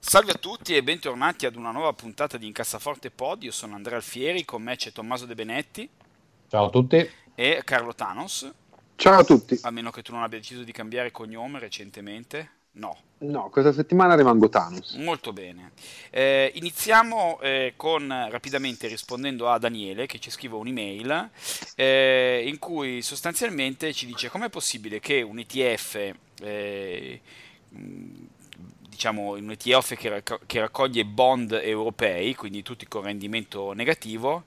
Salve a tutti e bentornati ad una nuova puntata di Incassaforte Pod. Io sono Andrea Alfieri, con me c'è Tommaso De Benetti. Ciao a tutti. E Carlo Thanos. Ciao a tutti. A meno che tu non abbia deciso di cambiare cognome recentemente. No. No, questa settimana rimango Thanos. Molto bene. Eh, iniziamo eh, con rapidamente rispondendo a Daniele che ci scrive un'email eh, in cui sostanzialmente ci dice com'è possibile che un ETF eh, diciamo, un ETF che, racco- che raccoglie bond europei, quindi tutti con rendimento negativo,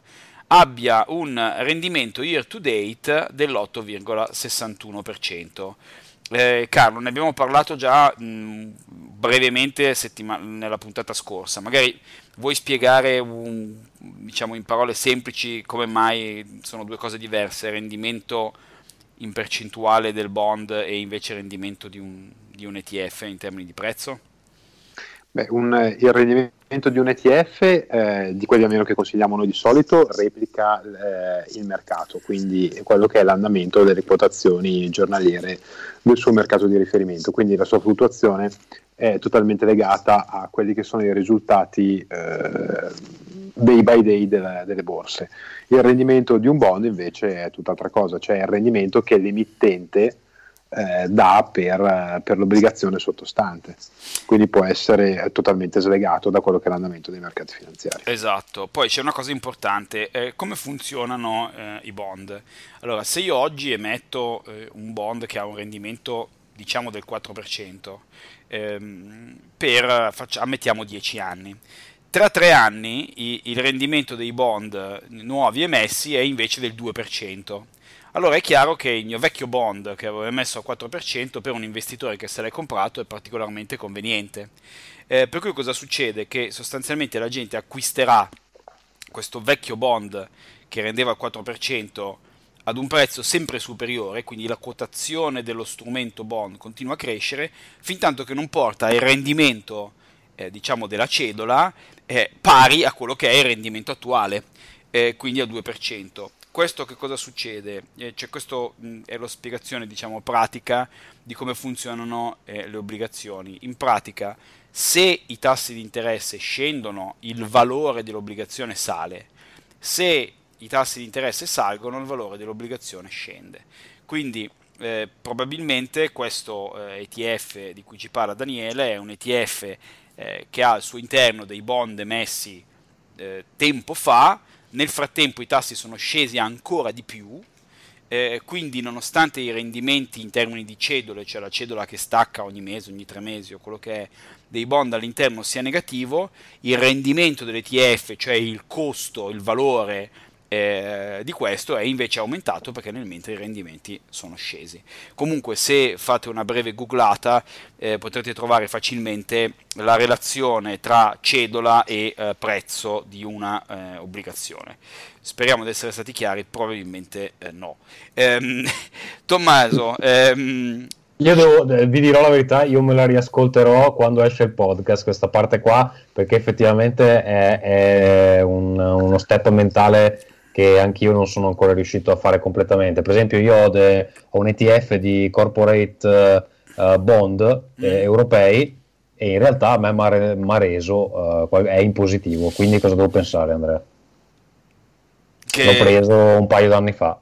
abbia un rendimento year to date dell'8,61%. Eh, Carlo, ne abbiamo parlato già mh, brevemente settima- nella puntata scorsa, magari vuoi spiegare un, diciamo in parole semplici come mai sono due cose diverse, rendimento in percentuale del bond e invece rendimento di un, di un ETF in termini di prezzo? Beh, un, il rendimento di un ETF, eh, di quelli almeno che consigliamo noi di solito, replica eh, il mercato, quindi quello che è l'andamento delle quotazioni giornaliere del suo mercato di riferimento, quindi la sua fluttuazione è totalmente legata a quelli che sono i risultati eh, day by day delle, delle borse. Il rendimento di un bond invece è tutt'altra cosa, cioè il rendimento che l'emittente eh, dà per, per, l'obbligazione sottostante, quindi può essere totalmente slegato da quello che è l'andamento dei mercati finanziari. Esatto, poi c'è una cosa importante, eh, come funzionano eh, i bond? Allora, se io oggi emetto eh, un bond che ha un rendimento diciamo del 4%, ehm, per, faccia, ammettiamo 10 anni, tra tre anni il rendimento dei bond nuovi emessi è invece del 2% allora è chiaro che il mio vecchio bond che avevo emesso a 4% per un investitore che se l'è comprato è particolarmente conveniente. Eh, per cui cosa succede? Che sostanzialmente la gente acquisterà questo vecchio bond che rendeva il 4% ad un prezzo sempre superiore, quindi la quotazione dello strumento bond continua a crescere, fin tanto che non porta il rendimento eh, diciamo della cedola eh, pari a quello che è il rendimento attuale, eh, quindi al 2% questo che cosa succede? Eh, cioè, questa è la spiegazione diciamo, pratica di come funzionano eh, le obbligazioni. In pratica, se i tassi di interesse scendono, il valore dell'obbligazione sale. Se i tassi di interesse salgono, il valore dell'obbligazione scende. Quindi eh, probabilmente questo eh, ETF di cui ci parla Daniele è un ETF eh, che ha al suo interno dei bond emessi eh, tempo fa, nel frattempo i tassi sono scesi ancora di più, eh, quindi nonostante i rendimenti in termini di cedole, cioè la cedola che stacca ogni mese, ogni tre mesi o quello che è dei bond all'interno sia negativo, il rendimento dell'ETF, cioè il costo, il valore eh, di questo è invece aumentato perché nel mentre i rendimenti sono scesi. Comunque se fate una breve googlata eh, potrete trovare facilmente la relazione tra cedola e eh, prezzo di una eh, obbligazione. Speriamo di essere stati chiari, probabilmente eh, no. Ehm, Tommaso, ehm, io devo, vi dirò la verità, io me la riascolterò quando esce il podcast, questa parte qua, perché effettivamente è, è un, uno step mentale che anch'io non sono ancora riuscito a fare completamente. Per esempio, io ho, de, ho un ETF di corporate uh, bond mm. eh, europei e in realtà a me mi ha reso uh, è in positivo. Quindi cosa devo pensare, Andrea? Che... L'ho preso un paio d'anni fa.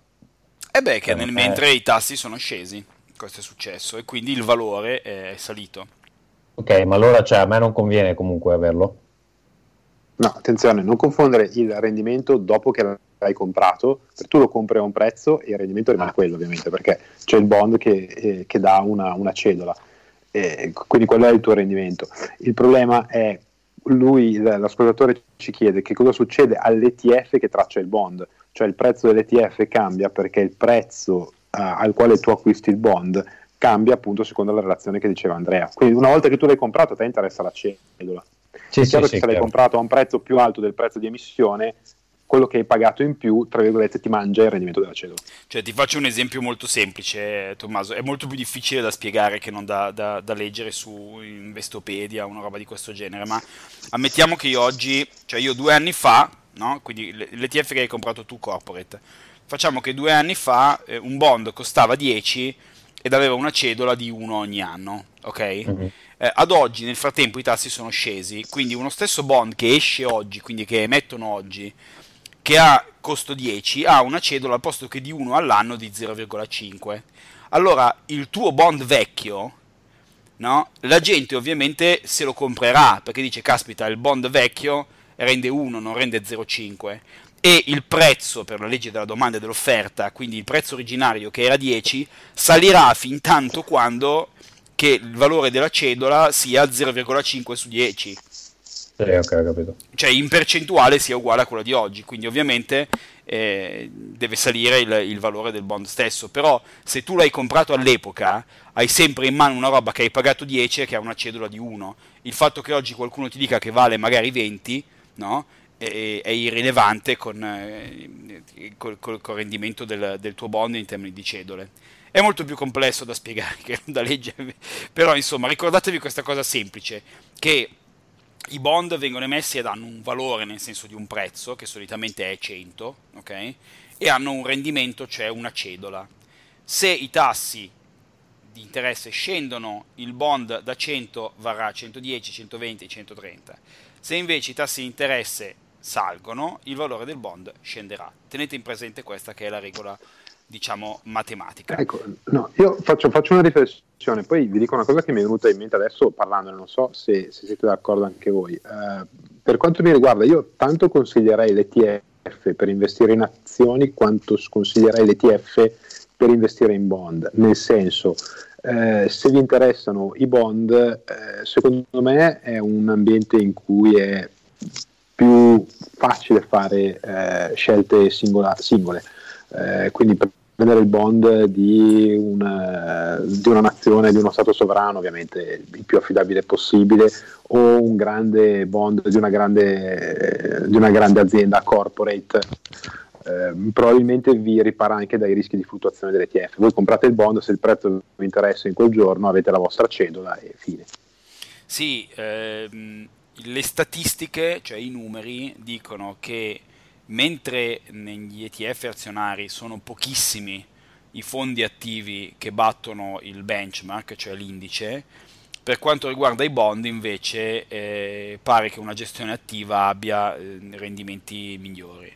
E eh beh, che nel, mentre i tassi sono scesi, questo è successo e quindi il valore è salito. Ok, ma allora cioè, a me non conviene comunque averlo. No, attenzione, non confondere il rendimento dopo che l'hai comprato, tu lo compri a un prezzo e il rendimento rimane quello ovviamente, perché c'è il bond che, eh, che dà una, una cedola, eh, quindi quello è il tuo rendimento. Il problema è, lui, l'ascoltatore ci chiede che cosa succede all'ETF che traccia il bond, cioè il prezzo dell'ETF cambia perché il prezzo uh, al quale tu acquisti il bond cambia appunto secondo la relazione che diceva Andrea. Quindi una volta che tu l'hai comprato, a te interessa la cedola. Sì, è chiaro sì, che sì, se l'hai comprato a un prezzo più alto del prezzo di emissione, quello che hai pagato in più, tra virgolette, ti mangia il rendimento della cedola. Cioè, ti faccio un esempio molto semplice, Tommaso. È molto più difficile da spiegare che non da, da, da leggere su Investopedia, una roba di questo genere. Ma ammettiamo che io oggi, cioè io due anni fa, no? quindi l'ETF che hai comprato tu, corporate, facciamo che due anni fa eh, un bond costava 10 ed aveva una cedola di 1 ogni anno, ok? Mm-hmm. Eh, ad oggi, nel frattempo, i tassi sono scesi, quindi uno stesso bond che esce oggi, quindi che emettono oggi, che ha costo 10, ha una cedola al posto che di 1 all'anno di 0,5. Allora, il tuo bond vecchio, no? La gente ovviamente se lo comprerà, perché dice, caspita, il bond vecchio rende 1, non rende 0,5 e il prezzo per la legge della domanda e dell'offerta, quindi il prezzo originario che era 10, salirà fin tanto quando che il valore della cedola sia 0,5 su 10. Sì, ok, capito. Cioè in percentuale sia uguale a quella di oggi, quindi ovviamente eh, deve salire il, il, valore del bond stesso, però se tu l'hai comprato all'epoca hai sempre in mano una roba che hai pagato 10 e che ha una cedola di 1. Il fatto che oggi qualcuno ti dica che vale magari 20, no? è, irrilevante con, eh, col, col, rendimento del, del, tuo bond in termini di cedole. È molto più complesso da spiegare che da leggere, però insomma ricordatevi questa cosa semplice, che i bond vengono emessi ed hanno un valore nel senso di un prezzo, che solitamente è 100, ok? E hanno un rendimento, cioè una cedola. Se i tassi di interesse scendono, il bond da 100 varrà a 110, 120, 130. Se invece i tassi di interesse salgono, il valore del bond scenderà. Tenete in presente questa che è la regola, diciamo, matematica. Ecco, no, io faccio, faccio, una riflessione, poi vi dico una cosa che mi è venuta in mente adesso parlando, non so se, se siete d'accordo anche voi. Uh, per quanto mi riguarda, io tanto consiglierei l'ETF per investire in azioni quanto sconsiglierei l'ETF per investire in bond, nel senso... Eh, se vi interessano i bond, eh, secondo me è un ambiente in cui è più facile fare eh, scelte singola, singole. Eh, quindi prendere il bond di una, di una, nazione, di uno Stato sovrano, ovviamente il più affidabile possibile, o un grande bond di una grande, di una grande azienda corporate. Eh, probabilmente vi ripara anche dai rischi di fluttuazione dell'ETF. Voi comprate il bond, se il prezzo vi interessa in quel giorno, avete la vostra cedola e fine. Sì, ehm, le statistiche, cioè i numeri, dicono che mentre negli ETF azionari sono pochissimi i fondi attivi che battono il benchmark, cioè l'indice, per quanto riguarda i bond invece eh, pare che una gestione attiva abbia eh, rendimenti migliori.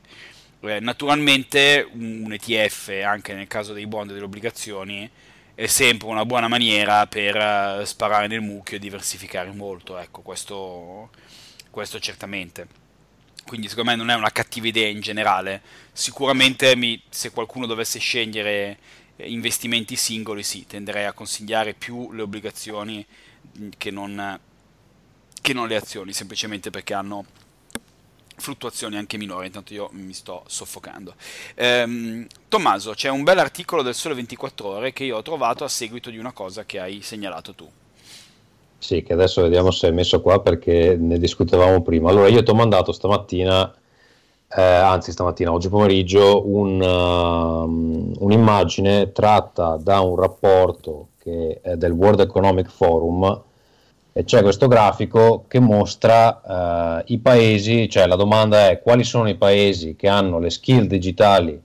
Eh, naturalmente un, ETF, anche nel caso dei bond e delle obbligazioni, è sempre una buona maniera per uh, sparare nel mucchio e diversificare molto, ecco, questo, questo certamente. Quindi secondo me non è una cattiva idea in generale. Sicuramente mi, se qualcuno dovesse scegliere eh, investimenti singoli, sì, tenderei a consigliare più le obbligazioni mm, che non, che non le azioni, semplicemente perché hanno fluttuazioni anche minori, intanto io mi sto soffocando. Ehm, Tommaso, c'è un bel articolo del Sole 24 Ore che io ho trovato a seguito di una cosa che hai segnalato tu. Sì, che adesso vediamo se è messo qua perché ne discutevamo prima. Allora, io ti ho mandato stamattina, eh, anzi stamattina, oggi pomeriggio, un, uh, un'immagine tratta da un rapporto che è del World Economic Forum e c'è questo grafico che mostra uh, i paesi, cioè la domanda è quali sono i paesi che hanno le skill digitali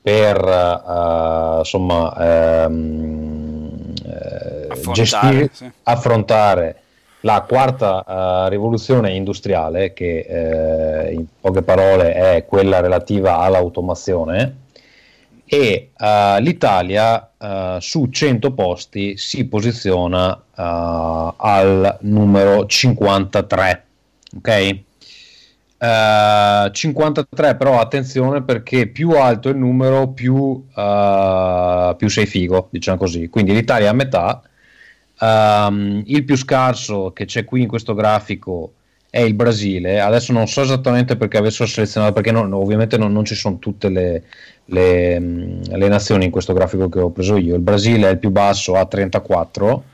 per uh, insomma um, affrontare, gestire, sì. affrontare la quarta uh, rivoluzione industriale che in poche parole è quella relativa all'automazione e uh, l'Italia uh, su 100 posti si posiziona al numero 53 ok 53 però attenzione perché più alto il numero più, più sei figo diciamo così quindi l'Italia a metà um, il più scarso che c'è qui in questo grafico è il Brasile. Adesso non so esattamente perché avessero selezionato, perché non, ovviamente non, non, ci sono tutte le, le, le, nazioni in questo grafico che ho preso io. Il Brasile è il più basso a 34.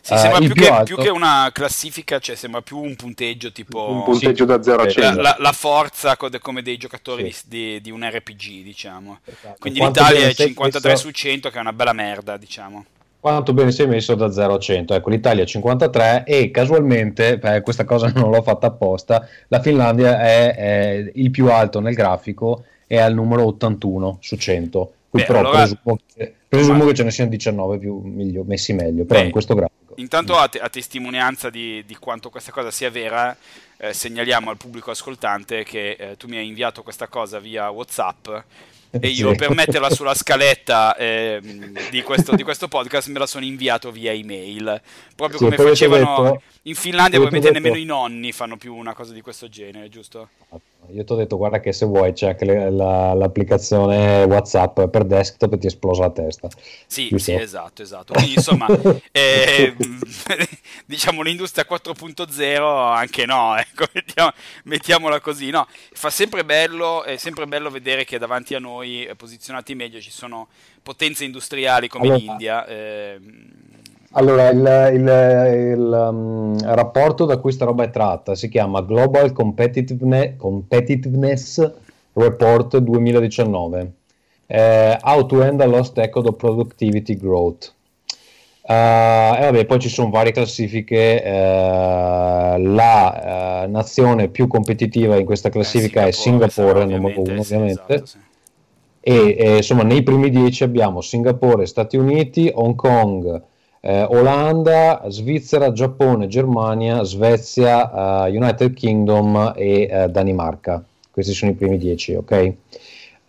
Sì, uh, sembra più, più, che, alto... più, che, una classifica, cioè sembra più un punteggio tipo un punteggio sì, da 0 a 100. La, la, forza come dei giocatori sì. di, di, un RPG, diciamo. Esatto. Quindi l'Italia è 53 messo... su 100, che è una bella merda, diciamo quanto bene si è messo da 0 a 100. Ecco, l'Italia è 53 e casualmente, beh, questa cosa non l'ho fatta apposta, la Finlandia è, è, il più alto nel grafico è al numero 81 su 100. Qui Beh, però allora... presumo, che, presumo che ce ne siano 19 più miglio, messi meglio, però Beh, in questo grafico. Intanto a, te, a testimonianza di, di, quanto questa cosa sia vera, eh, segnaliamo al pubblico ascoltante che eh, tu mi hai inviato questa cosa via WhatsApp e io sì. per metterla sulla scaletta eh, di, questo, di, questo, podcast me la sono inviato via email. Proprio sì, come facevano detto, in Finlandia probabilmente nemmeno i nonni fanno più una cosa di questo genere giusto? io ti ho detto guarda che se vuoi c'è anche la, l'applicazione whatsapp per desktop e ti esplosa la testa. Sì, sì esatto esatto. Quindi insomma eh, diciamo l'industria 4.0 anche no ecco, mettiamo, mettiamola così no, fa sempre bello è sempre bello vedere che davanti a noi eh, posizionati meglio ci sono potenze industriali come allora, l'India eh, allora, il, il, il um, rapporto da cui sta roba è tratta si chiama Global Competitiveness, Competitiveness Report 2019. Eh, how to end a lost decade of productivity growth. Uh, e vabbè, poi ci sono varie classifiche. Uh, la uh, nazione più competitiva in questa classifica eh, Singapore, è Singapore, numero uno, ovviamente. Sì, esatto, sì. E, e, insomma, nei primi dieci abbiamo Singapore, Stati Uniti, Hong Kong, eh, Olanda, Svizzera, Giappone, Germania, Svezia, uh, United Kingdom e uh, Danimarca. Questi sono i primi dieci, ok?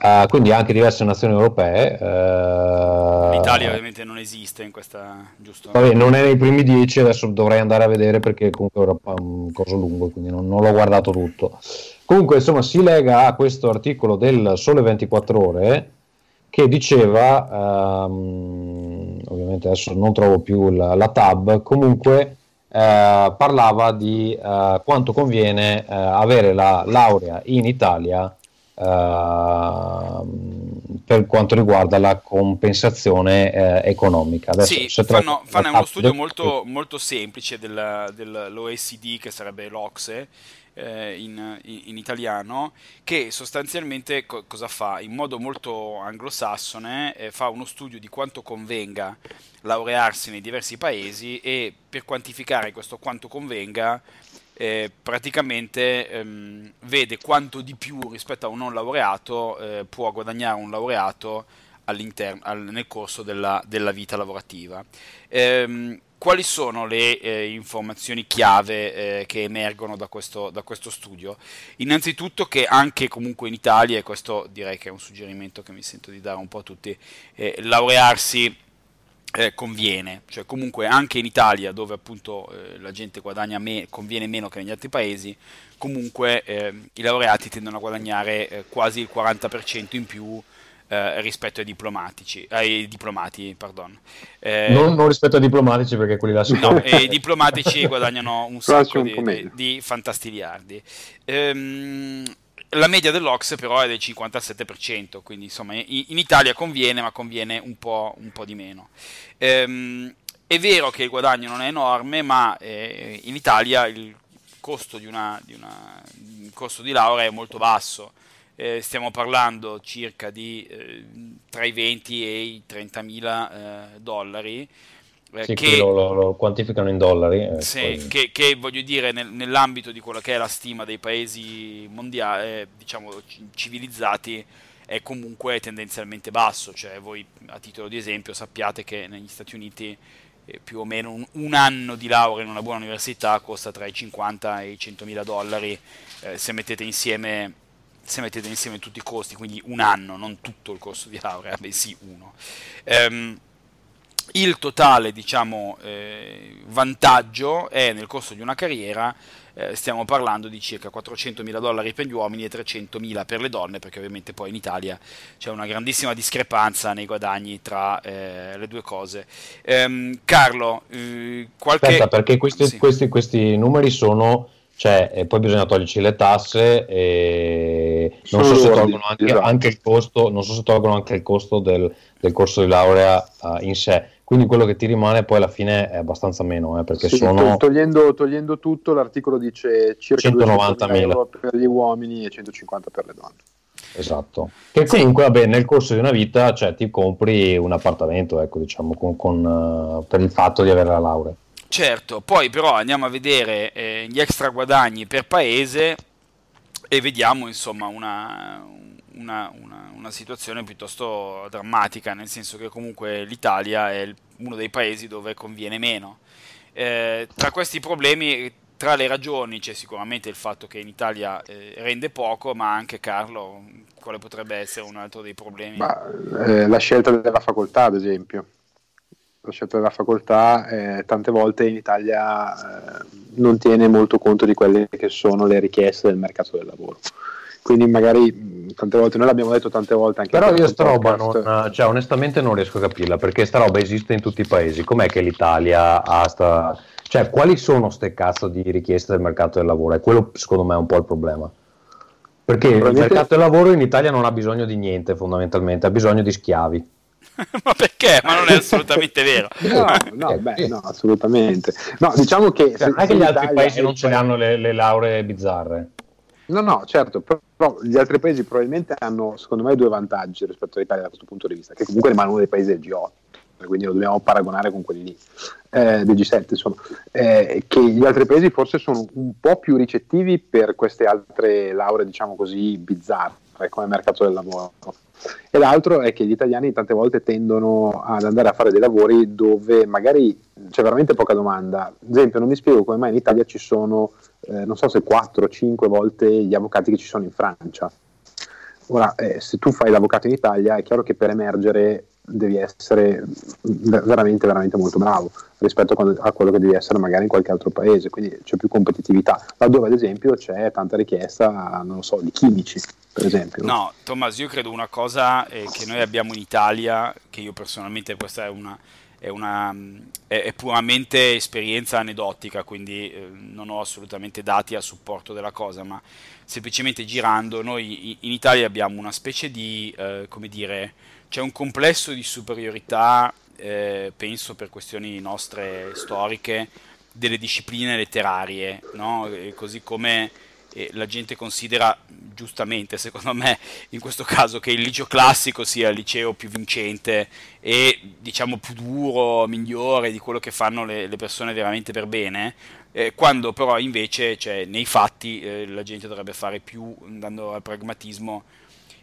Uh, quindi anche diverse nazioni europee. L'Italia ovviamente non esiste in questa, giusto? Vabbè, non è nei primi dieci, adesso dovrei andare a vedere perché comunque è un coso lungo, quindi non, non l'ho guardato tutto. Comunque, insomma, si lega a questo articolo del Sole 24 Ore che diceva, um, ovviamente adesso non trovo più la, la tab, comunque Uh, parlava di uh, quanto conviene uh, avere la laurea in Italia per quanto riguarda la compensazione economica. Adesso, sì, fanno, fanno uno studio molto, molto semplice del, dell'OSD, che sarebbe l'Ocse, eh, in, in, italiano, che sostanzialmente co- cosa fa? In modo molto anglosassone eh, fa uno studio di quanto convenga laurearsi nei diversi paesi e per quantificare questo quanto convenga eh, praticamente ehm, vede quanto di più rispetto a un non laureato eh, può guadagnare un laureato al, nel corso della, della vita lavorativa. Ehm, quali sono le eh, informazioni chiave eh, che emergono da questo, da questo, studio? Innanzitutto che anche comunque in Italia, e questo direi che è un suggerimento che mi sento di dare un po' a tutti, eh, laurearsi eh, conviene, cioè comunque anche in Italia dove appunto eh, la gente guadagna me- conviene meno che negli altri paesi, comunque eh, i laureati tendono a guadagnare quasi il 40% in più eh, rispetto ai diplomatici, ai diplomati, pardon. Eh, non, non, rispetto ai diplomatici perché quelli là si No, e i diplomatici guadagnano un sacco di, di, di, fantastiliardi. Ehm, la media dell'Ox però è del 57%, quindi insomma in, in Italia conviene, ma conviene un po', un po di meno. Ehm, è vero che il guadagno non è enorme, ma eh, in Italia il costo di, una, di una, il costo di laurea è molto basso eh, stiamo parlando circa di eh, tra i 20 e i 30 mila eh, dollari. Eh, sì, che lo, lo, quantificano in dollari. Eh, sì, che, che, voglio dire nel, nell'ambito di quella che è la stima dei paesi mondiali, eh, diciamo civilizzati, è comunque tendenzialmente basso. Cioè, voi a titolo di esempio sappiate che negli Stati Uniti più o meno un, un, anno di laurea in una buona università costa tra i 50 e i 100 mila dollari. se mettete insieme se mettete insieme tutti i costi, quindi un anno, non tutto il corso di laurea, bensì uno. Ehm, il totale diciamo, eh, vantaggio è nel corso di una carriera, eh, stiamo parlando di circa 400 mila dollari per gli uomini e 300 mila per le donne, perché ovviamente poi in Italia c'è una grandissima discrepanza nei guadagni tra eh, le due cose. Ehm, Carlo, eh, qualche... Aspetta, perché questi, sì. questi, questi numeri sono Cioè, poi bisogna toglierci le tasse e non so, se tolgono anche, esatto. anche, il costo, non so se tolgono anche il costo del, del corso di laurea uh, in sé. Quindi quello che ti rimane poi alla fine è abbastanza meno, eh, perché sì, sono... Togliendo, togliendo, tutto, l'articolo dice circa 190 euro per gli uomini e 150 per le donne. Esatto. Che comunque, vabbè, nel corso di una vita, cioè, ti compri un appartamento, ecco, diciamo, con, con, uh, per il fatto di avere la laurea. Certo, poi però andiamo a vedere eh, gli extra guadagni per paese e vediamo insomma una, una, una, una, situazione piuttosto drammatica, nel senso che comunque l'Italia è uno dei paesi dove conviene meno. Eh, tra questi problemi, tra le ragioni c'è sicuramente il fatto che in Italia eh, rende poco, ma anche Carlo, quale potrebbe essere un altro dei problemi? Ma, eh, la scelta della facoltà, ad esempio scelta della facoltà eh, tante volte in Italia eh, non tiene molto conto di quelle che sono le richieste del mercato del lavoro. Quindi magari tante volte, noi l'abbiamo detto tante volte anche Però io sta roba, non, cioè, onestamente non riesco a capirla, perché sta roba esiste in tutti i paesi. Com'è che l'Italia ha sta... Cioè, quali sono ste cazzo di richieste del mercato del lavoro? E quello secondo me è un po' il problema. Perché il mercato del lavoro in Italia non ha bisogno di niente fondamentalmente, ha bisogno di schiavi. ma perché? Ma non è assolutamente vero. no, no, beh, no, assolutamente. No, diciamo che... Cioè, non è che gli altri paesi non ce l'hanno le, le lauree bizzarre. No, no, certo, però gli altri paesi probabilmente hanno, secondo me, due vantaggi rispetto all'Italia da questo punto di vista, che comunque rimane uno dei paesi del G8, quindi lo dobbiamo paragonare con quelli lì, eh, del G7, insomma, eh, che gli altri paesi forse sono un po' più ricettivi per queste altre lauree, diciamo così, bizzarre, come mercato del lavoro e l'altro è che gli italiani tante volte tendono ad andare a fare dei lavori dove magari c'è veramente poca domanda. Ad esempio, non mi spiego come mai in Italia ci sono, eh, non so se 4 o 5 volte gli avvocati che ci sono in Francia. Ora, eh, se tu fai l'avvocato in Italia, è chiaro che per emergere devi essere veramente, veramente molto bravo rispetto a quello che devi essere magari in qualche altro paese, quindi c'è più competitività, laddove ad esempio c'è tanta richiesta, non so, di chimici, per esempio. No, Tommaso, io credo una cosa eh, che noi abbiamo in Italia, che io personalmente questa è una, è, una, è, è puramente esperienza aneddotica, quindi eh, non ho assolutamente dati a supporto della cosa, ma semplicemente girando, noi in Italia abbiamo una specie di, eh, come dire, c'è un complesso di superiorità, eh, penso per questioni nostre storiche, delle discipline letterarie, no? così come eh, la gente considera giustamente, secondo me, in questo caso che il liceo classico sia il liceo più vincente e diciamo più duro, migliore di quello che fanno le, le persone veramente per bene, eh, quando però invece cioè, nei fatti eh, la gente dovrebbe fare più, andando al pragmatismo,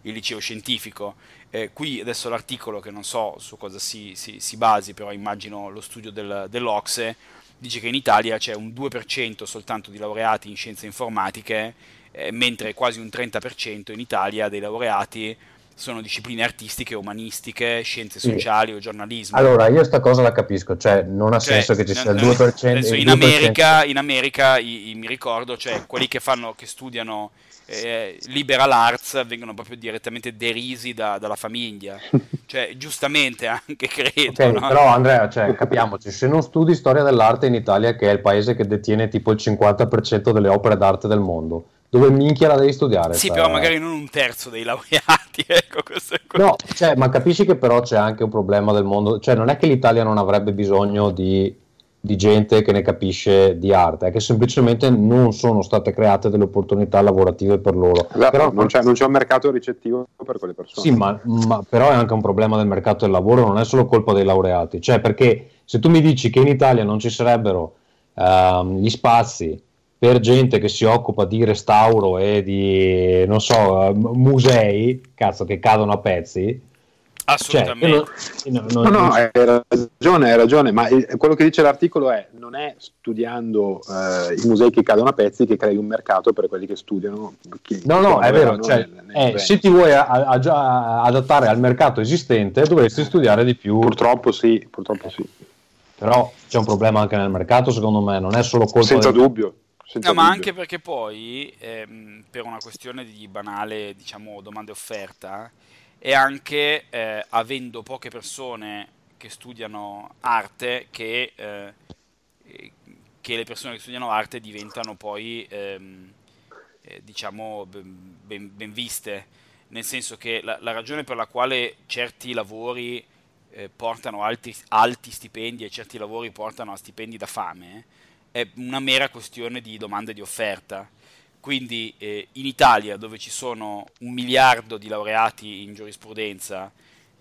il liceo scientifico. Eh, qui adesso l'articolo, che non so su cosa si, si, si basi, però immagino lo studio del, dell'Ocse, dice che in Italia c'è un 2% soltanto di laureati in scienze informatiche, eh, mentre quasi un 30% in Italia dei laureati sono discipline artistiche, umanistiche, scienze sociali sì. o giornalismo. Allora, io sta cosa la capisco, cioè non ha cioè, senso che ci sia il 2%. in, 2%. America, in America i, i, mi ricordo, cioè quelli che, fanno, che studiano eh, liberal arts vengono proprio direttamente derisi da, dalla famiglia. cioè, giustamente anche credo. Okay, no? Però Andrea, cioè, capiamoci, se non studi storia dell'arte in Italia, che è il paese che detiene tipo il 50% delle opere d'arte del mondo, dove minchia la devi studiare? Sì, cioè... però magari non un terzo dei laureati, ecco, questo è No, cioè, ma capisci che però c'è anche un problema del mondo, cioè non è che l'Italia non avrebbe bisogno di di gente che ne capisce di arte, è che semplicemente non sono state create delle opportunità lavorative per loro. Esatto, però non c'è, non c'è, un mercato ricettivo per quelle persone. Sì, ma, ma, però è anche un problema del mercato del lavoro, non è solo colpa dei laureati, cioè perché se tu mi dici che in Italia non ci sarebbero uh, gli spazi per gente che si occupa di restauro e di, non so, musei, cazzo, che cadono a pezzi, Assolutamente. Cioè, non, non, no, no, hai ragione, hai ragione, ma quello che dice l'articolo è non è studiando eh, i musei che cadono a pezzi che crei un mercato per quelli che studiano. Chi, no, no, è vero, cioè, nel, nel eh, se ti vuoi a, a, a, adattare al mercato esistente dovresti studiare di più. Purtroppo sì, purtroppo sì. Però c'è un problema anche nel mercato secondo me, non è solo colpa... Senza di... dubbio. Senza no, dubbio. ma anche perché poi, ehm, per una questione di banale, diciamo, domanda-offerta, e anche eh, avendo poche persone che studiano arte che, eh, che le persone che studiano arte diventano poi, ehm, eh, diciamo, ben, ben, viste, nel senso che la, la, ragione per la quale certi lavori eh, portano alti, alti, stipendi e certi lavori portano a stipendi da fame è una mera questione di domanda e di offerta. Quindi eh, in Italia, dove ci sono un miliardo di laureati in giurisprudenza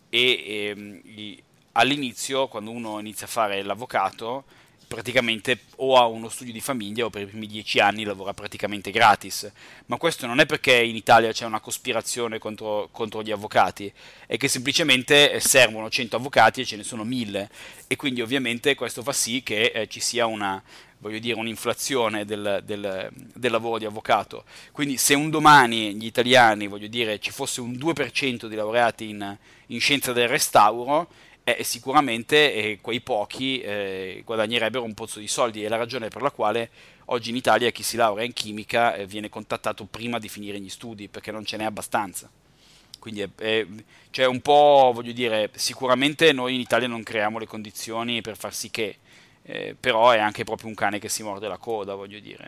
e ehm, all'inizio, quando uno inizia a fare l'avvocato, praticamente o ha uno studio di famiglia o per i primi dieci anni lavora praticamente gratis. Ma questo non è perché in Italia c'è una cospirazione contro, contro gli avvocati, è che semplicemente servono 100 avvocati e ce ne sono 1000 e quindi ovviamente questo fa sì che eh, ci sia una, voglio dire, un'inflazione del, del, del, lavoro di avvocato. Quindi se un domani gli italiani, voglio dire, ci fosse un 2% di laureati in, in scienza del restauro, eh, sicuramente eh, quei pochi eh, guadagnerebbero un pozzo di soldi. È la ragione per la quale oggi in Italia chi si laurea in chimica eh, viene contattato prima di finire gli studi, perché non ce n'è abbastanza. Quindi è, è, cioè un po', voglio dire, sicuramente noi in Italia non creiamo le condizioni per far sì che eh, però è anche proprio un cane che si morde la coda, voglio dire.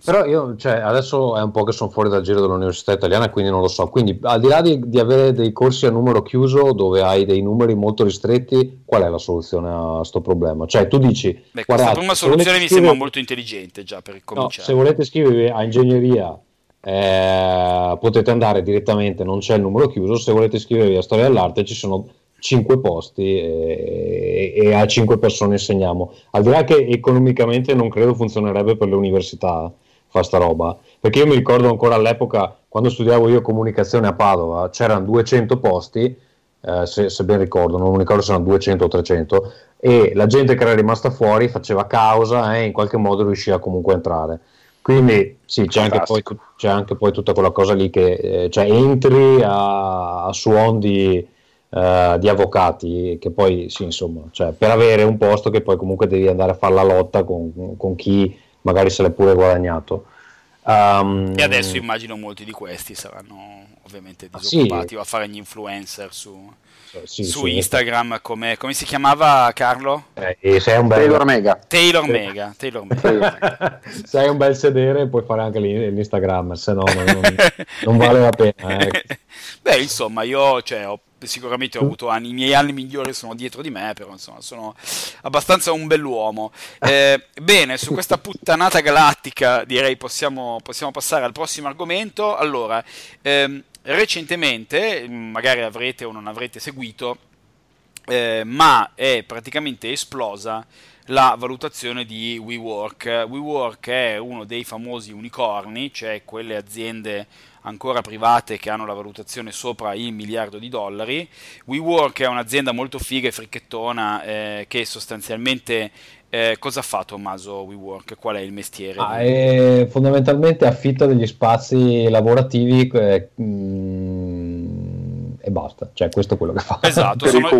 So. Però io, cioè, adesso è un po' che sono fuori dal giro dell'università italiana, quindi non lo so. Quindi, al di là di, di, avere dei corsi a numero chiuso, dove hai dei numeri molto ristretti, qual è la soluzione a questo problema? Cioè, tu dici... Beh, questa prima soluzione mi sembra molto intelligente già per cominciare. No, se volete iscrivervi a ingegneria, eh, potete andare direttamente, non c'è il numero chiuso. Se volete iscrivervi a storia dell'arte, ci sono 5 posti e, e, a 5 persone insegniamo. Al di là che economicamente non credo funzionerebbe per le università fa sta roba, perché io mi ricordo ancora all'epoca quando studiavo io comunicazione a Padova, c'erano 200 posti, eh, se, se, ben ricordo, non mi ricordo se erano 200 o 300, e la gente che era rimasta fuori faceva causa e in qualche modo riusciva comunque a entrare. Quindi sì, c'è anche, poi, c'è anche, poi, tutta quella cosa lì che eh, cioè, entri a, a suon di, uh, di avvocati che poi sì insomma cioè, per avere un posto che poi comunque devi andare a fare la lotta con, con chi magari se l'è pure guadagnato um, e adesso immagino molti di questi saranno ovviamente disoccupati sì. o a fare gli influencer su, sì, su sì, Instagram come, come, si chiamava Carlo? Eh, sei un bel... Taylor Mega Taylor Mega, Taylor Mega. sei un bel sedere puoi fare anche l'Instagram se no non, non, non vale la pena eh. beh insomma io cioè, ho sicuramente ho avuto anni, i miei anni migliori sono dietro di me, però insomma sono abbastanza un bell'uomo. Eh, bene, su questa puttanata galattica direi possiamo, possiamo passare al prossimo argomento. Allora, ehm, recentemente, magari avrete o non avrete seguito, eh, ma è praticamente esplosa la valutazione di WeWork. WeWork è uno dei famosi unicorni, cioè quelle aziende ancora private che hanno la valutazione sopra il miliardo di dollari. WeWork è un'azienda molto figa e fricchettona eh, che sostanzialmente eh, cosa fa Tommaso WeWork? Qual è il mestiere? Ah, fondamentalmente affitta degli spazi lavorativi eh, mm, e basta, cioè questo è quello che fa. Esatto, sono,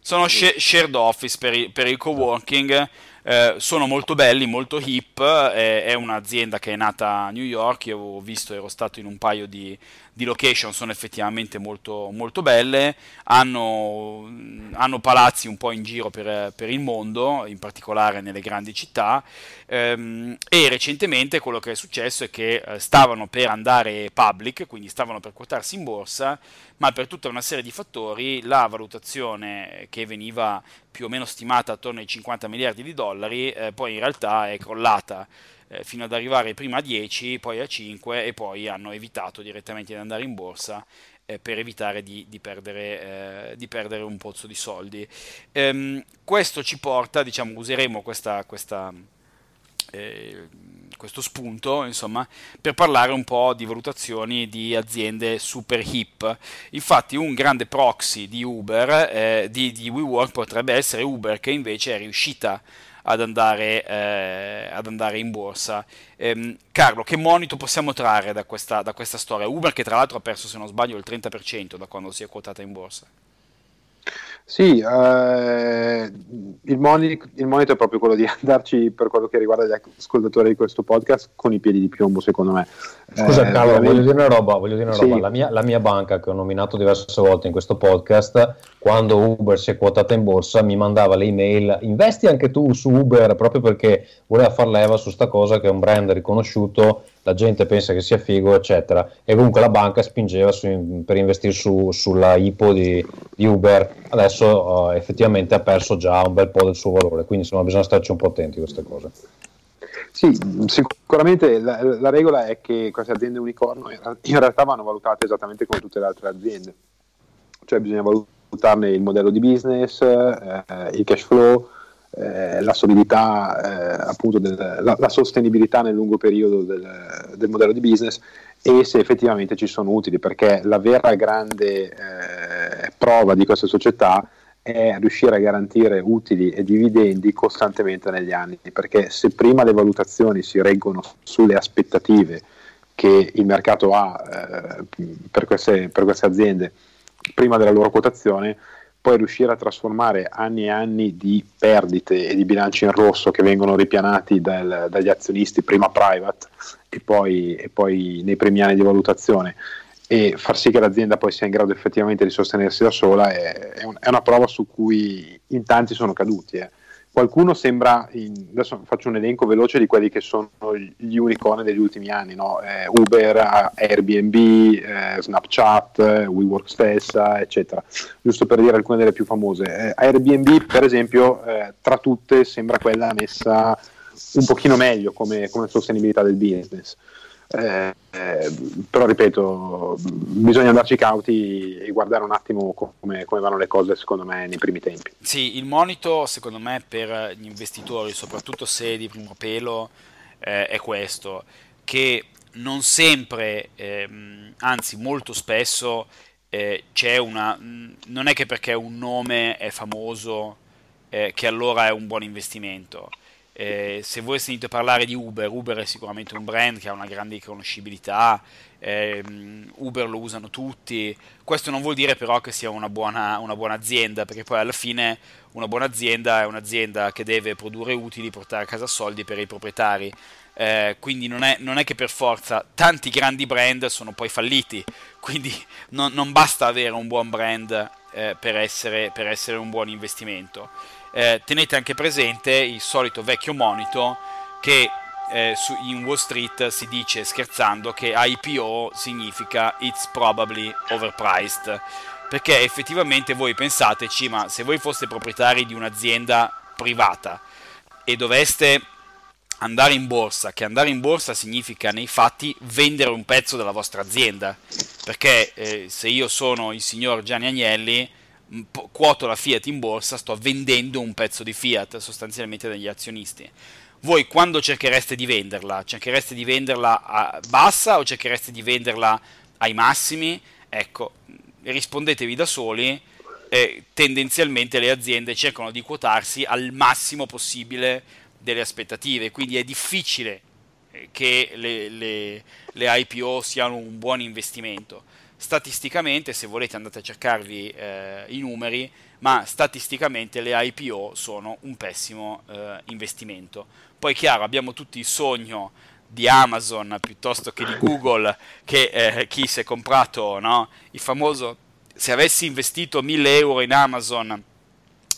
sono, shared office per il, per il co-working eh, sono molto belli, molto hip, eh, è un'azienda che è nata a New York, io ho visto, ero stato in un paio di, di location, sono effettivamente molto, molto belle, hanno, hanno, palazzi un po' in giro per, per, il mondo, in particolare nelle grandi città, ehm, e recentemente quello che è successo è che eh, stavano per andare public, quindi stavano per quotarsi in borsa, ma per tutta una serie di fattori la valutazione che veniva più o meno stimata attorno ai 50 miliardi di dollari, eh, poi in realtà è crollata eh, fino ad arrivare prima a 10, poi a 5 e poi hanno evitato direttamente di andare in borsa eh, per evitare di, di, perdere, eh, di, perdere, un pozzo di soldi. Ehm, questo ci porta, diciamo, useremo questa, questa eh, questo spunto, insomma, per parlare un po' di valutazioni di aziende super hip. Infatti un grande proxy di Uber, eh, di, di WeWork potrebbe essere Uber, che invece è riuscita ad andare, eh, ad andare in borsa. Ehm, Carlo, che monito possiamo trarre da questa, da questa storia? Uber che tra l'altro ha perso, se non sbaglio, il 30% da quando si è quotata in borsa. Sì, eh, il, monito, il, monito, è proprio quello di andarci per quello che riguarda gli ascoltatori di questo podcast con i piedi di piombo, secondo me. Scusa eh, Carlo, veramente... voglio dire una roba, voglio dire una sì. roba. La, mia, la, mia, banca che ho nominato diverse volte in questo podcast, quando Uber si è quotata in borsa, mi mandava le email, investi anche tu su Uber proprio perché voleva far leva su sta cosa che è un brand riconosciuto, la gente pensa che sia figo, eccetera. E comunque la banca spingeva su, per investire su, sulla IPO di, di Uber. Adesso uh, effettivamente ha perso già un bel po' del suo valore, quindi insomma bisogna starci un po' attenti a queste cose. Sì, sicuramente la, la, regola è che queste aziende unicorno in realtà vanno valutate esattamente come tutte le altre aziende, cioè bisogna valutarne il modello di business, eh, il cash flow, eh, la solidità, eh, appunto del, la, la, sostenibilità nel lungo periodo del, del, modello di business e se effettivamente ci sono utili, perché la vera grande eh, prova di queste società è riuscire a garantire utili e dividendi costantemente negli anni, perché se prima le valutazioni si reggono sulle aspettative che il mercato ha eh, per, queste, per queste aziende prima della loro quotazione, poi riuscire a trasformare anni e anni di perdite e di bilanci in rosso che vengono ripianati dal, dagli azionisti prima private e poi, e poi nei primi anni di valutazione e far sì che l'azienda poi sia in grado effettivamente di sostenersi da sola è, è, un, è una prova su cui in tanti sono caduti. Eh. Qualcuno sembra, in, adesso faccio un elenco veloce di quelli che sono gli unicorni degli ultimi anni, no? eh, Uber, Airbnb, eh, Snapchat, WeWork stessa, eccetera, giusto per dire alcune delle più famose. Eh, Airbnb, per esempio, eh, tra tutte sembra quella messa un pochino meglio come, come sostenibilità del business. Eh, però ripeto, bisogna andarci cauti e guardare un attimo come, come, vanno le cose secondo me nei primi tempi. Sì, il monito secondo me per gli investitori, soprattutto se di primo pelo, eh, è questo, che non sempre, ehm, anzi molto spesso, eh, c'è una... non è che perché un nome è famoso eh, che allora è un buon investimento eh, se voi sentite parlare di Uber, Uber è sicuramente un brand che ha una grande riconoscibilità, eh, Uber lo usano tutti, questo non vuol dire però che sia una buona, una buona, azienda, perché poi alla fine una buona azienda è un'azienda che deve produrre utili, portare a casa soldi per i proprietari. Eh, quindi non è, non è, che per forza tanti grandi brand sono poi falliti, quindi non, non basta avere un buon brand eh, per, essere, per essere un buon investimento eh, tenete anche presente il solito vecchio monito che eh, su, in Wall Street si dice scherzando che IPO significa it's probably overpriced. Perché effettivamente voi pensateci ma se voi foste proprietari di un'azienda privata e doveste andare in borsa, che andare in borsa significa nei fatti vendere un pezzo della vostra azienda, perché eh, se io sono il signor Gianni Agnelli quoto la Fiat in borsa, sto vendendo un pezzo di Fiat sostanzialmente dagli azionisti. Voi quando cerchereste di venderla? Cerchereste di venderla a bassa o cerchereste di venderla ai massimi? Ecco, rispondetevi da soli. Eh, tendenzialmente le aziende cercano di quotarsi al massimo possibile delle aspettative, quindi è difficile eh, che le, le, le IPO siano un buon investimento statisticamente, se volete andate a cercarvi eh, i numeri, ma statisticamente le IPO sono un pessimo eh, investimento. Poi chiaro, abbiamo tutti il sogno di Amazon piuttosto che di Google, che eh, chi si è comprato no? il famoso, se avessi investito 1000 euro in Amazon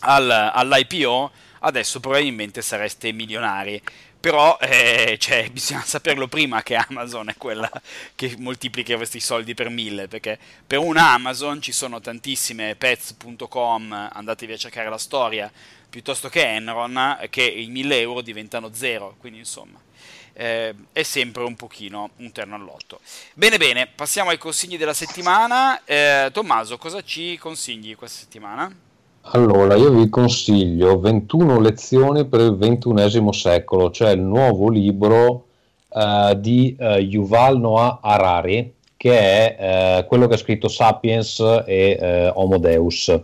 al, all'IPO, adesso probabilmente sareste milionari però eh, cioè, bisogna saperlo prima che Amazon è quella che moltiplica questi soldi per mille, perché per una Amazon ci sono tantissime pets.com, andatevi a cercare la storia, piuttosto che Enron, che i 1000 euro diventano zero, quindi insomma eh, è sempre un pochino un terno all'otto. Bene bene, passiamo ai consigli della settimana. Eh, Tommaso, cosa ci consigli questa settimana? Allora, io vi consiglio 21 lezioni per il ventunesimo secolo, cioè il nuovo libro uh, di uh, Yuval Noah Harari, che è uh, quello che ha scritto Sapiens e Homo Deus.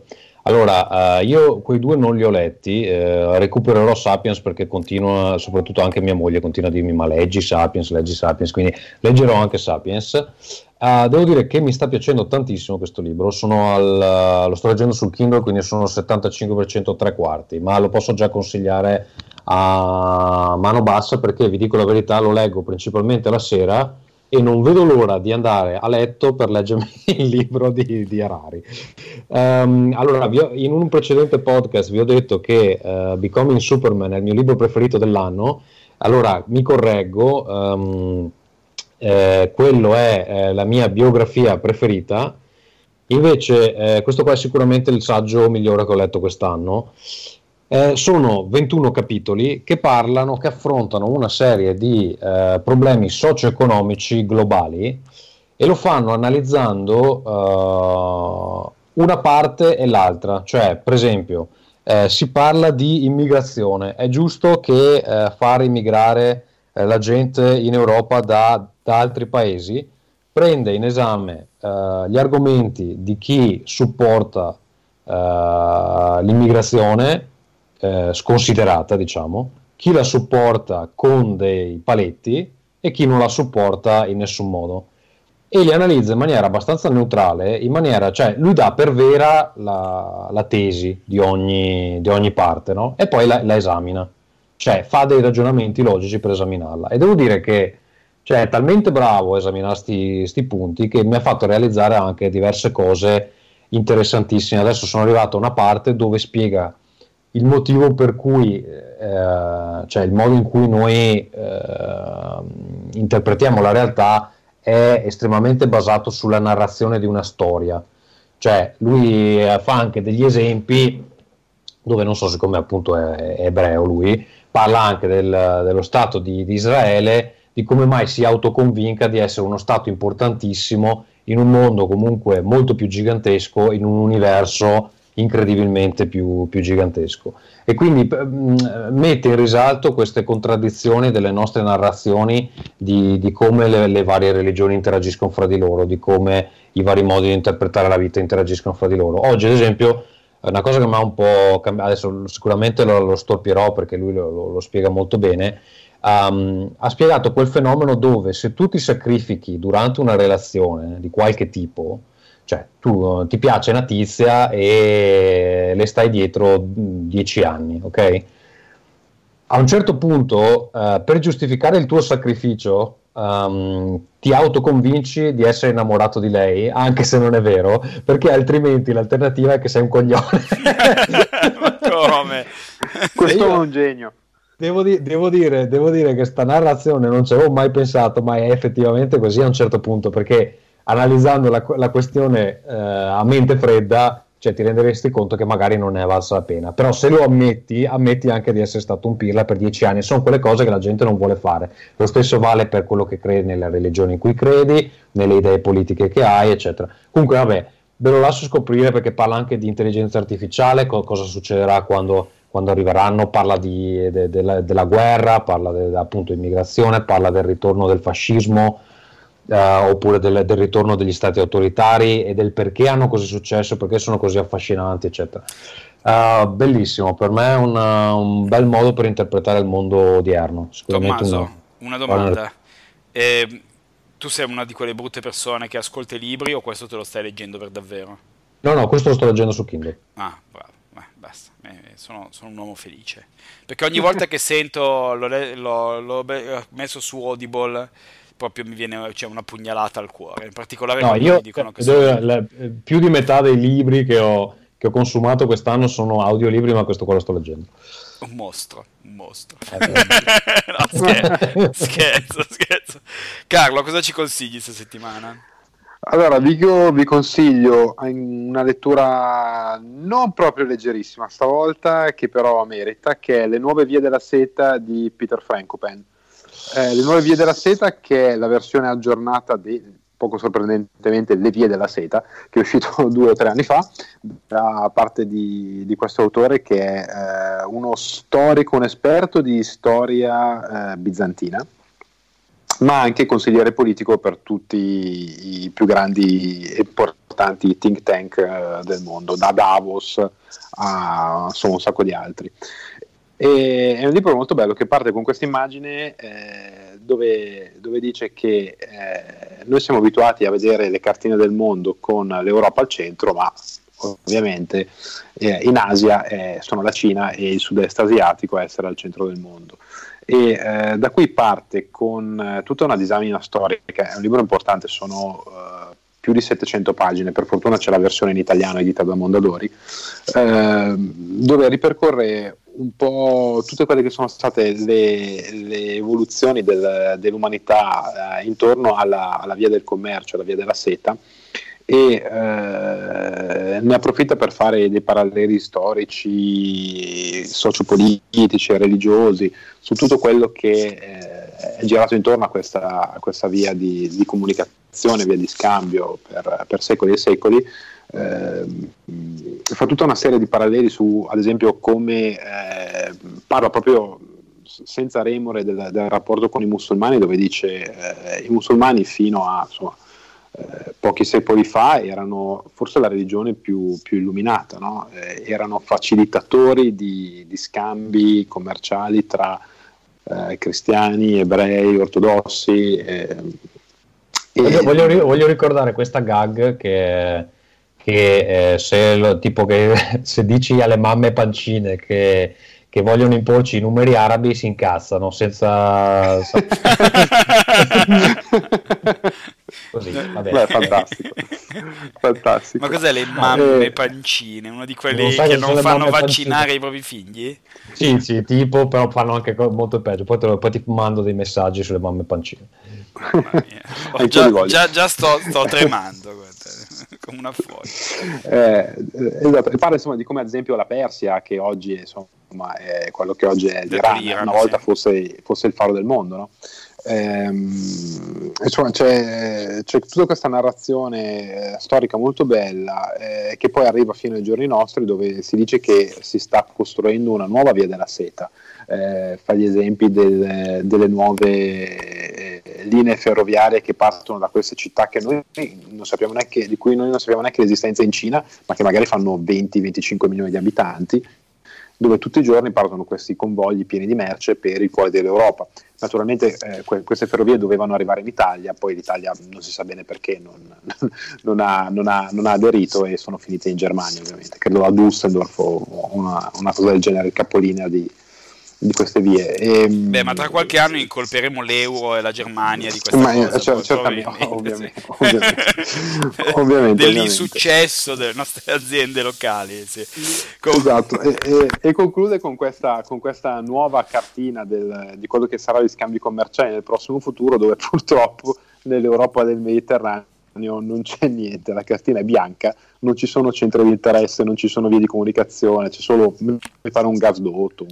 Allora, io quei due non li ho letti, recupererò Sapiens perché continua, soprattutto anche mia moglie continua a dirmi ma leggi Sapiens, leggi Sapiens, quindi leggerò anche Sapiens. Uh, devo dire che mi sta piacendo tantissimo questo libro, al, uh, lo sto leggendo sul Kindle, quindi sono 75% tre quarti, ma lo posso già consigliare a mano bassa perché vi dico la verità, lo leggo principalmente la sera e non vedo l'ora di andare a letto per leggermi il libro di, di Harari. Um, allora, ho, in un precedente podcast vi ho detto che uh, Becoming Superman è il mio libro preferito dell'anno, allora mi correggo, um, eh, quello è eh, la mia biografia preferita, invece eh, questo qua è sicuramente il saggio migliore che ho letto quest'anno. Eh, sono 21 capitoli che parlano, che affrontano una serie di eh, problemi socio-economici globali e lo fanno analizzando uh, una parte e l'altra, cioè per esempio eh, si parla di immigrazione, è giusto che eh, far immigrare eh, la gente in Europa da, da, altri paesi prende in esame gli argomenti di chi supporta l'immigrazione eh, sconsiderata, diciamo, chi la supporta con dei paletti e chi non la supporta in nessun modo. E li analizza in maniera abbastanza neutrale, in maniera, cioè lui dà per vera la, la tesi di ogni, di ogni, parte, no? E poi la, la, esamina, cioè fa dei ragionamenti logici per esaminarla. E devo dire che cioè, è talmente bravo a esaminare questi punti che mi ha fatto realizzare anche diverse cose interessantissime. Adesso sono arrivato a una parte dove spiega il motivo per cui, eh, cioè il modo in cui noi eh, interpretiamo la realtà è estremamente basato sulla narrazione di una storia. Cioè, lui eh, fa anche degli esempi dove non so siccome appunto è, è ebreo lui, parla anche del, dello Stato di, di, Israele, di come mai si autoconvinca di essere uno Stato importantissimo in un mondo comunque molto più gigantesco, in un universo incredibilmente più, più gigantesco. E quindi mh, mm, mette in risalto queste contraddizioni delle nostre narrazioni di, di come le, le, varie religioni interagiscono fra di loro, di come i vari modi di interpretare la vita interagiscono fra di loro. Oggi, ad esempio, una cosa che mi ha un po' cambiato, adesso sicuramente lo, lo storpierò perché lui lo, lo, lo spiega molto bene, um, ha spiegato quel fenomeno dove se tu ti sacrifichi durante una relazione di qualche tipo, cioè, tu ti piace una tizia e le stai dietro dieci anni, ok? A un certo punto, uh, per giustificare il tuo sacrificio, um, ti autoconvinci di essere innamorato di lei, anche se non è vero, perché altrimenti l'alternativa è che sei un coglione. Come? Questo è un genio. Devo, di- devo, dire, devo dire che sta narrazione non ci avevo mai pensato, ma è effettivamente così a un certo punto, perché analizzando la, la questione eh, a mente fredda, cioè ti renderesti conto che magari non è valsa la pena. Però se lo ammetti, ammetti anche di essere stato un pirla per dieci anni. Sono quelle cose che la gente non vuole fare. Lo stesso vale per quello che credi nella religione in cui credi, nelle idee politiche che hai, eccetera. Comunque, vabbè, ve lo lascio scoprire perché parla anche di intelligenza artificiale, co- cosa succederà quando, quando arriveranno, parla di, de, de, de, della guerra, parla appunto di immigrazione, parla del ritorno del fascismo uh, oppure del, del, ritorno degli stati autoritari e del perché hanno così successo, perché sono così affascinanti, eccetera. Uh, bellissimo, per me è una, un bel modo per interpretare il mondo odierno. Tommaso, una, una domanda. Eh, tu sei una di quelle brutte persone che ascolta i libri o questo te lo stai leggendo per davvero? No, no, questo lo sto leggendo su Kindle. Ah, bravo. Eh, basta, sono, sono, un uomo felice. Perché ogni volta che sento, l'ho, l'ho, l'ho messo su Audible proprio mi viene cioè, una pugnalata al cuore. In particolare no, io, dicono che sono... la, più di metà dei libri che ho, che ho, consumato quest'anno sono audiolibri, ma questo qua lo sto leggendo. Un mostro, un mostro. Eh, no, scherzo, scherzo, scherzo. Carlo, cosa ci consigli questa settimana? Allora, vi, vi consiglio una lettura non proprio leggerissima stavolta, che però merita, che è Le nuove vie della seta di Peter Frankopan eh, Le nuove vie della seta, che è la versione aggiornata di, poco sorprendentemente, Le vie della seta, che è uscito due o tre anni fa, da parte di, di questo autore che è eh, uno storico, un esperto di storia eh, bizantina ma anche consigliere politico per tutti i più grandi e importanti think tank eh, del mondo, da Davos a insomma, un sacco di altri. E è un libro molto bello che parte con questa immagine eh, dove, dove, dice che eh, noi siamo abituati a vedere le cartine del mondo con l'Europa al centro, ma ovviamente eh, in Asia eh, sono la Cina e il sud-est asiatico a essere al centro del mondo. e eh, da qui parte con eh, tutta una disamina storica, è un libro importante, sono più di 700 pagine, per fortuna c'è la versione in italiano edita da Mondadori, dove ripercorre un po' tutte quelle che sono state le, le evoluzioni del, dell'umanità eh, intorno alla, alla, via del commercio, alla via della seta e eh, ne approfitta per fare dei paralleli storici, sociopolitici religiosi su tutto quello che eh, è girato intorno a questa, a questa via di, di, comunicazione, via di scambio per, per secoli e secoli. Eh, fa tutta una serie di paralleli su, ad esempio, come eh, parla proprio senza remore del, del, rapporto con i musulmani, dove dice eh, i musulmani fino a insomma, eh, pochi secoli fa erano forse la religione più, più illuminata, no? eh, erano facilitatori di, di scambi commerciali tra eh, cristiani, ebrei, ortodossi. Eh, voglio, voglio, voglio, ricordare questa gag che, che eh, se, tipo che se dici alle mamme pancine che che vogliono imporci i numeri arabi si incazzano senza così vabbè. Beh, fantastico. fantastico. Ma cos'è le mamme eh, pancine? Uno di quelli non che non fanno vaccinare pancine. i propri figli? Sì sì tipo però fanno anche molto peggio. Poi, te, poi ti mando dei messaggi sulle mamme pancine. Oh, già, già, già, sto, sto tremando come una foglia eh, esatto e parla insomma di come ad esempio la Persia che oggi insomma ma è quello che oggi è l'Iran, una volta fosse, fosse, il faro del mondo. No? Ehm, insomma, c'è, c'è, tutta questa narrazione eh, storica molto bella eh, che poi arriva fino ai giorni nostri dove si dice che si sta costruendo una nuova via della seta. Eh, fa gli esempi del, delle nuove eh, linee ferroviarie che partono da queste città neanche, di cui noi non sappiamo neanche l'esistenza in Cina, ma che magari fanno 20-25 milioni di abitanti dove tutti i giorni partono questi convogli pieni di merce per i cuori dell'Europa. Naturalmente eh, que- queste ferrovie dovevano arrivare in Italia, poi l'Italia non si sa bene perché non, non, ha, non, ha, non ha, aderito e sono finite in Germania ovviamente, credo a Düsseldorf o una, una cosa del genere, il capolinea di, di queste vie. E, ehm, Beh, ma tra qualche anno incolperemo l'euro e la Germania di questa ma, cosa. Cioè, certamente, ovviamente, ovviamente, ovviamente, Dell'insuccesso delle nostre aziende locali. Sì. Com- esatto, e, e, e, conclude con questa, con questa nuova cartina del, di quello che sarà gli scambi commerciali nel prossimo futuro, dove purtroppo nell'Europa del Mediterraneo non c'è niente, la cartina è bianca, non ci sono centri di interesse, non ci sono vie di comunicazione, c'è solo mi pare un gasdotto,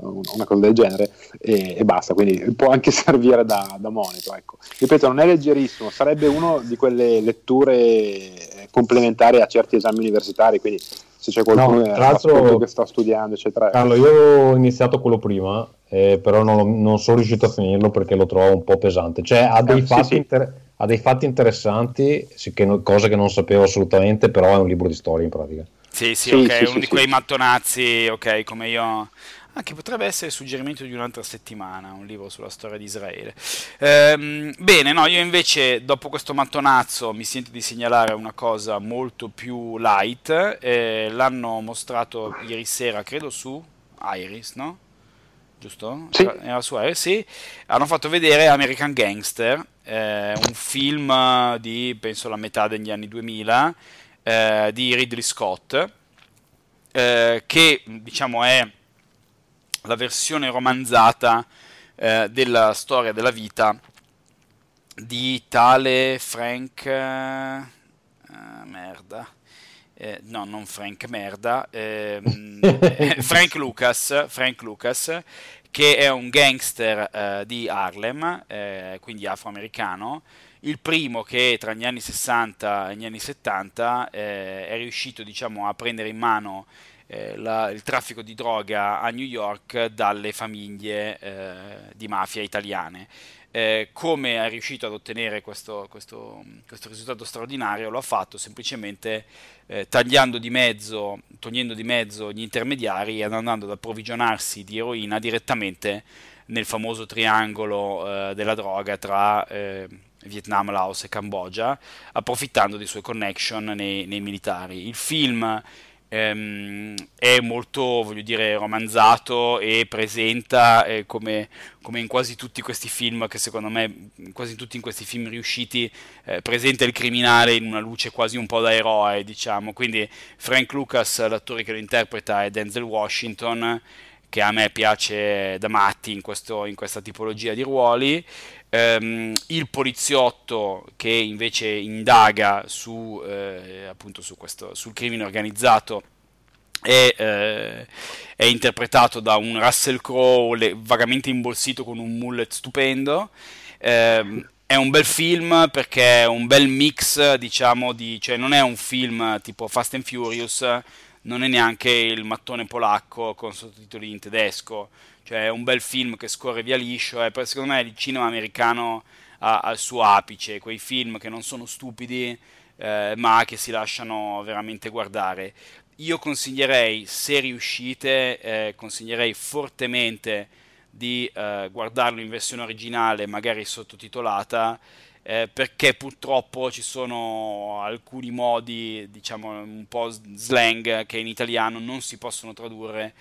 una cosa del genere e, e, basta, quindi può anche servire da, da monito. Ecco. Ripeto, non è leggerissimo, sarebbe una di quelle letture eh, complementari a certi esami universitari, quindi se c'è qualcuno no, che sta studiando, eccetera. Carlo, io ho iniziato quello prima, eh, però non, non, sono riuscito a finirlo perché lo trovo un po' pesante. Cioè, ha dei, eh, fatti, sì, sì. Inter- ha dei fatti, interessanti, sì, che, cose che non sapevo assolutamente, però è un libro di storia in pratica. Sì, sì, ok, uno di quei mattonazzi, ok, come io anche potrebbe essere il suggerimento di un'altra settimana, un libro sulla storia di Israele. Ehm, bene, no, io invece dopo questo mattonazzo mi sento di segnalare una cosa molto più light, eh, l'hanno mostrato ieri sera, credo su Iris, no? Giusto? Sì. Era su Iris, sì. Hanno fatto vedere American Gangster, eh, un film di, penso, la metà degli anni 2000, eh, di Ridley Scott, eh, che diciamo è la versione romanzata eh, della storia della vita di tale Frank eh, merda eh, no non Frank merda ehm, Frank Lucas Frank Lucas che è un gangster eh, di Harlem eh, quindi afroamericano il primo che tra gli anni 60 e gli anni 70 eh, è riuscito diciamo a prendere in mano eh, la, il traffico di droga a New York dalle famiglie eh, di mafia italiane. Eh, come è riuscito ad ottenere questo, questo, questo, risultato straordinario? Lo ha fatto semplicemente eh, tagliando di mezzo, togliendo di mezzo gli intermediari ed andando ad approvvigionarsi di eroina direttamente nel famoso triangolo eh, della droga tra eh, Vietnam, Laos e Cambogia, approfittando dei suoi connection nei, nei militari. Il film ehm, è molto, voglio dire, romanzato e presenta eh, come, come, in quasi tutti questi film, che secondo me, quasi tutti in questi film riusciti, eh, presenta il criminale in una luce quasi un po' da eroe, diciamo. Quindi Frank Lucas, l'attore che lo interpreta, è Denzel Washington, che a me piace da matti in, questo, in questa tipologia di ruoli. Um, il poliziotto che invece indaga su, eh, appunto su questo, sul crimine organizzato è, eh, è, interpretato da un Russell Crowe vagamente imbolsito con un mullet stupendo. Um, è un bel film perché è un bel mix, diciamo, di, cioè non è un film tipo Fast and Furious, non è neanche il mattone polacco con sottotitoli in tedesco, cioè è un bel film che scorre via liscio, e secondo me il cinema americano ha, il suo apice, quei film che non sono stupidi eh, ma che si lasciano veramente guardare. Io consiglierei, se riuscite, eh, consiglierei fortemente di eh, guardarlo in versione originale, magari sottotitolata, eh, perché purtroppo ci sono alcuni modi, diciamo un po' slang, che in italiano non si possono tradurre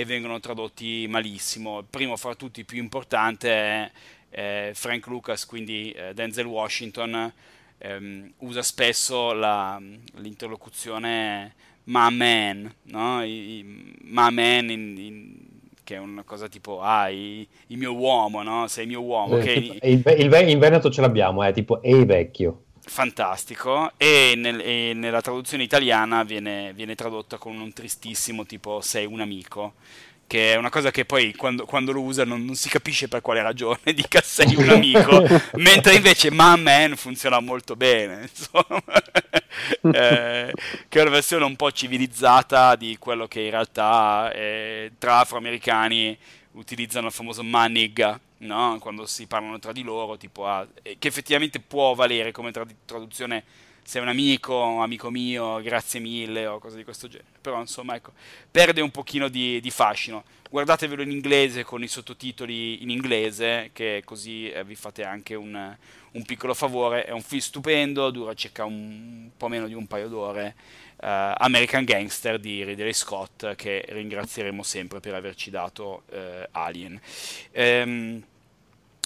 e vengono tradotti malissimo. Il primo fra tutti, più importante, è eh, Frank Lucas, quindi eh, Denzel Washington, ehm, usa spesso la, l'interlocuzione my man, no? I, i, my man in, in che è una cosa tipo, ah, il, il mio uomo, no? Sei il mio uomo. Eh, okay? il, il, in Veneto ce l'abbiamo, è tipo, ehi vecchio. Fantastico, e, nel, e, nella traduzione italiana viene, viene tradotta con un tristissimo tipo, sei un amico che è una cosa che poi quando, quando lo usa non, non, si capisce per quale ragione dica sei un amico, mentre invece ma man funziona molto bene, insomma, eh, che è una versione un po' civilizzata di quello che in realtà eh, tra afroamericani utilizzano il famoso manigga, no? quando si parlano tra di loro, tipo, ah, che effettivamente può valere come trad- traduzione sei un amico, amico mio, grazie mille o cose di questo genere. Però insomma, ecco, perde un pochino di, di fascino. Guardatevelo in inglese con i sottotitoli in inglese, che così eh, vi fate anche un, un, piccolo favore. È un film stupendo, dura circa un, un po' meno di un paio d'ore. Uh, American Gangster di Ridley Scott, che ringrazieremo sempre per averci dato uh, Alien. Um,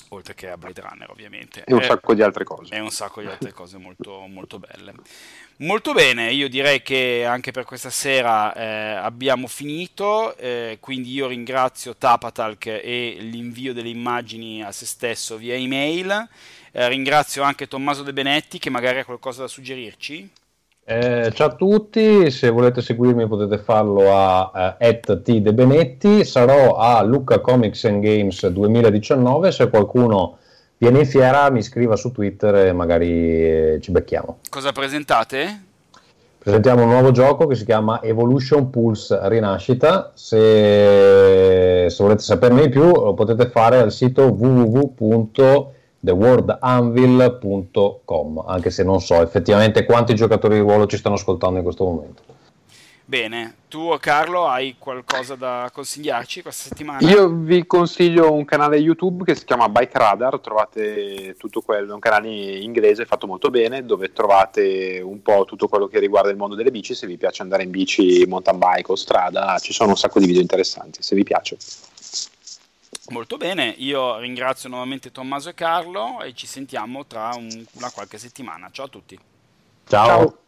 oltre che a Blade Runner ovviamente. E un sacco di altre cose. E un sacco di altre cose molto, molto belle. Molto bene, io direi che anche per questa sera eh, abbiamo finito, eh, quindi io ringrazio Tapatalk e l'invio delle immagini a se stesso via email. Eh, ringrazio anche Tommaso De Benetti che magari ha qualcosa da suggerirci. Eh, ciao a tutti, se volete seguirmi potete farlo a uh, @tdebenetti, sarò a Lucca Comics and Games 2019, se qualcuno viene in fiera mi scriva su Twitter e magari eh, ci becchiamo. Cosa presentate? Presentiamo un nuovo gioco che si chiama Evolution Pulse Rinascita, se, se volete saperne di più lo potete fare al sito www theworldanvil.com, anche se non so effettivamente quanti giocatori di ruolo ci stanno ascoltando in questo momento. Bene, tu Carlo hai qualcosa da consigliarci questa settimana? Io vi consiglio un canale YouTube che si chiama Bike Radar, trovate tutto quello, è un canale inglese fatto molto bene dove trovate un po' tutto quello che riguarda il mondo delle bici, se vi piace andare in bici, mountain bike o strada, ci sono un sacco di video interessanti, se vi piace. Molto bene, io ringrazio nuovamente Tommaso e Carlo e ci sentiamo tra un, una qualche settimana. Ciao a tutti. Ciao. Ciao.